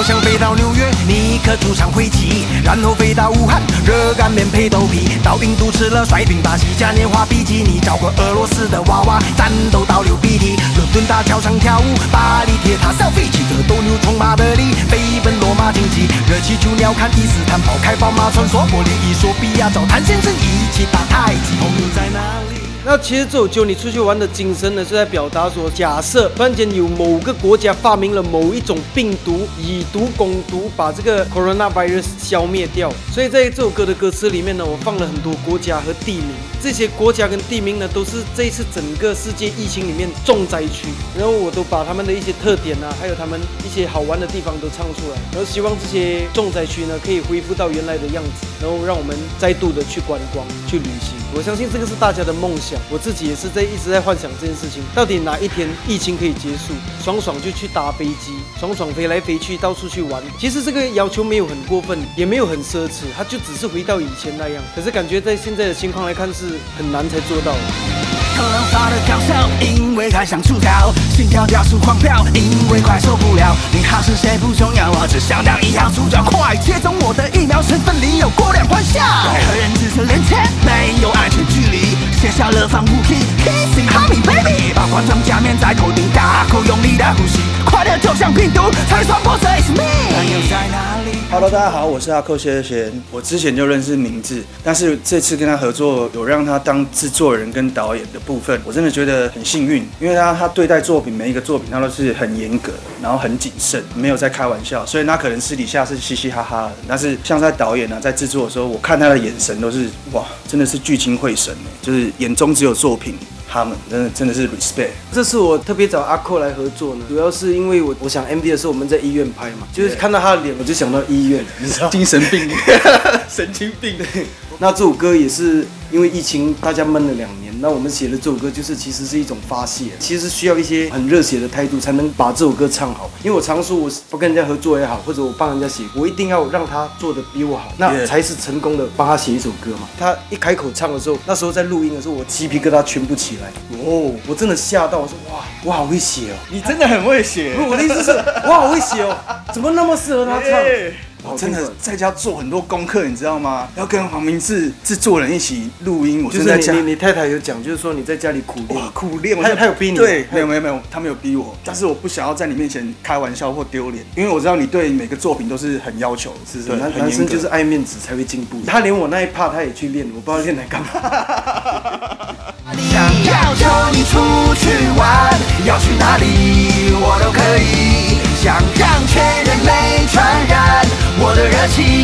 好想飞到纽约，尼克主场挥击，然后飞到武汉，热干面配豆皮，到印度吃了甩饼巴西嘉年华比基尼，找个俄罗斯的娃娃战斗到流鼻涕，伦敦大桥上跳舞，巴黎铁塔 selfie，骑着斗牛从马德里飞奔罗马竞技，热气球鸟瞰伊斯坦堡，开宝马穿梭玻璃，伊索比亚找谭先生一起打太极，朋友在哪里？那其实这首歌你出去玩的精神呢，是在表达说，假设突然间有某个国家发明了某一种病毒，以毒攻毒，把这个 coronavirus 消灭掉。所以在这首歌的歌词里面呢，我放了很多国家和地名，这些国家跟地名呢，都是这次整个世界疫情里面重灾区。然后我都把他们的一些特点啊，还有他们一些好玩的地方都唱出来，然后希望这些重灾区呢，可以恢复到原来的样子，然后让我们再度的去观光、去旅行。我相信这个是大家的梦想，我自己也是在一直在幻想这件事情，到底哪一天疫情可以结束，爽爽就去搭飞机，爽爽飞来飞去到处去玩。其实这个要求没有很过分，也没有很奢侈，它就只是回到以前那样。可是感觉在现在的情况来看是很难才做到的。可能发的高烧，因为太想出逃，心跳加速狂飙，因为快受不了。你好是谁不重要，我只想当一号主角，快接种我的疫苗，身份里有过量欢笑。和人只是连天，没有安全距离，写下了防护衣。Kissing honey baby，把冠状假面在头顶，大口用力的呼吸，快乐就像病毒，才传播这 is me。朋友在哪里？Hello，大家好，我是阿寇谢贤。我之前就认识明志，但是这次跟他合作，有让他当制作人跟导演的部分，我真的觉得很幸运，因为他他对待作品每一个作品，他都是很严格，然后很谨慎，没有在开玩笑。所以他可能私底下是嘻嘻哈哈的，但是像在导演啊，在制作的时候，我看他的眼神都是哇，真的是聚精会神欸就是眼中只有作品。他们真的真的是 respect，这次我特别找阿寇来合作呢，主要是因为我我想 MV 的时候我们在医院拍嘛，就是看到他的脸我就想到医院，你知道？精神病，神经病。那这首歌也是因为疫情，大家闷了两年。那我们写的这首歌，就是其实是一种发泄，其实需要一些很热血的态度，才能把这首歌唱好。因为我常说，我不跟人家合作也好，或者我帮人家写，我一定要让他做的比我好，那才是成功的帮他写一首歌嘛。他一开口唱的时候，那时候在录音的时候，我鸡皮疙瘩全部起来，哦，我真的吓到，我说哇，我好会写哦。你真的很会写不我的意思是，我好会写哦，怎么那么适合他唱？我真的在家做很多功课，你知道吗？要跟黄明志制作人一起录音，我就真的在家是你你你太太有讲，就是说你在家里苦练，苦练。我他在他有逼你对，没有没有没有，他没有逼我，但是我不想要在你面前开玩笑或丢脸，因为我知道你对每个作品都是很要求，是对，男很严格男生就是爱面子才会进步。他连我那一趴他也去练，我不知道练来干嘛。想要求你出去玩，要去哪里我都可以。想让全我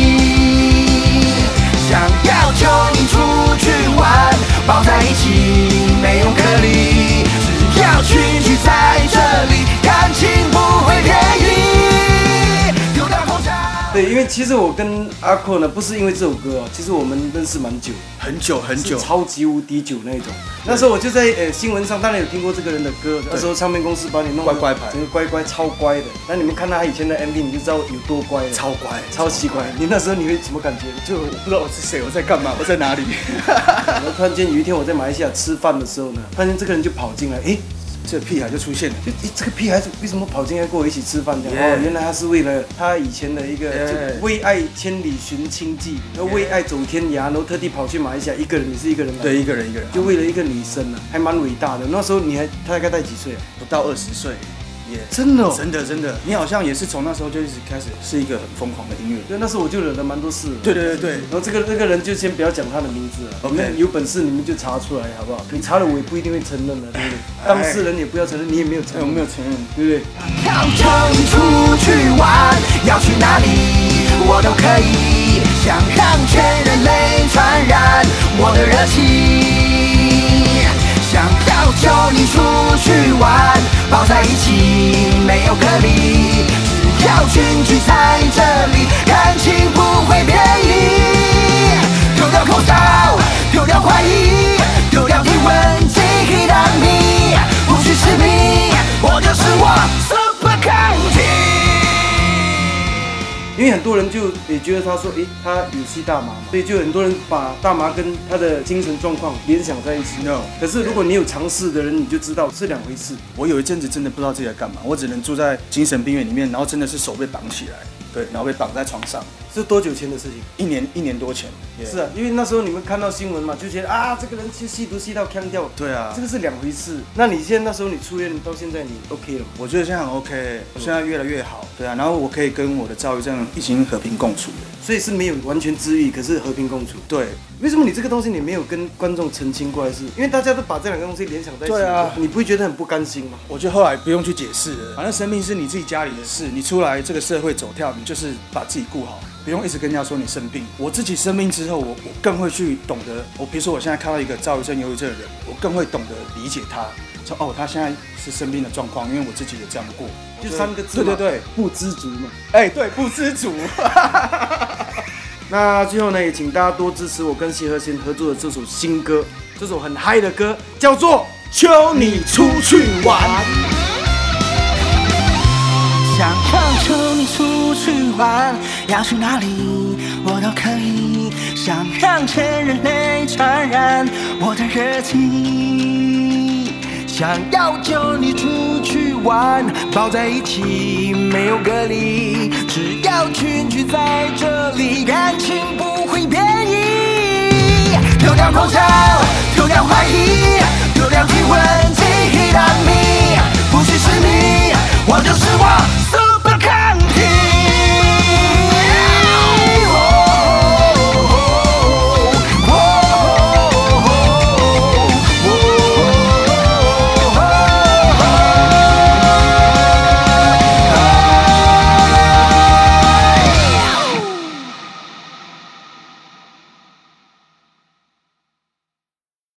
对，因为其实我跟阿寇呢，不是因为这首歌哦，其实我们认识蛮久，很久很久。超级无敌久那种。那时候我就在呃新闻上，当然有听过这个人的歌，那时候唱片公司把你弄得乖乖牌整个乖乖超乖的。那你们看他以前的 MV，你就知道有多乖了，超乖超奇怪。你那时候你会什么感觉？就不知道我是谁，我在干嘛，我在哪里？然后突然间有一天我在马来西亚吃饭的时候呢，突然间这个人就跑进来，诶，这屁孩就出现了。就诶这个屁孩子为什么跑进来跟我一起吃饭这哦，原来他是为了他以前的一个为爱千里寻亲记，然后为爱走天涯，然后特地跑去马来西亚一个人，你是一个人吗？对，一个人一个人，就为了一个女生啊，还蛮伟大的。那时候你还他大概带几岁啊？不到二十岁，也真的哦真的真的，你好像也是从那时候就一直开始是一个很疯狂的音乐。对，那时候我就惹了蛮多事。对对对对，然后这个这个人就先不要讲他的名字了，你 OK 们有本事你们就查出来好不好？你查了我也不一定会承认的，对不对？当事人也不要承认，你也没有承哎，认，我没有承认。对不对？要出去玩，要去哪里我都可以。想让全人类传染我的热情。多人就也觉得他说，诶，他有吸大麻嘛，所以就很多人把大麻跟他的精神状况联想在一起。No 可是如果你有尝试的人，你就知道是两回事。我有一阵子真的不知道自己在干嘛，我只能住在精神病院里面，然后真的是手被绑起来，对，然后被绑在床上，是多久前的事情？一年一年多前。是啊，因为那时候你们看到新闻嘛，就觉得啊，这个人吸吸毒吸到腔掉，对啊这个是两回事。那你现在那时候你出院到现在你 OK 了吗？我觉得现在很 OK，我现在越来越好，对啊，然后我可以跟我的躁郁症已经和平共处了。所以是没有完全治愈，可是和平共处。对，为什么你这个东西你没有跟观众澄清过来是？因为大家都把这两个东西联想在一起，对啊你不会觉得很不甘心吗？我觉得后来不用去解释了，反正生命是你自己家里的事，你出来这个社会走跳，你就是把自己顾好，不用一直跟人家说你生病。我自己生病之后，我我更会去懂得，我比如说我现在看到一个躁郁症、忧郁症的人，我更会懂得理解他，说哦，他现在是生病的状况，因为我自己也这样过，就三个字，对对对，不知足嘛。哎、对，不知足。那最后呢，也请大家多支持我跟谢和弦合作的这首新歌，这首很嗨的歌叫做《求你出去玩》。烦，要去哪里我都可以，想让全人类传染我的热情。想要叫你出去玩，抱在一起没有隔离，只要群聚在这里，感情不会变异。丢掉口罩，丢掉怀疑，丢掉体温。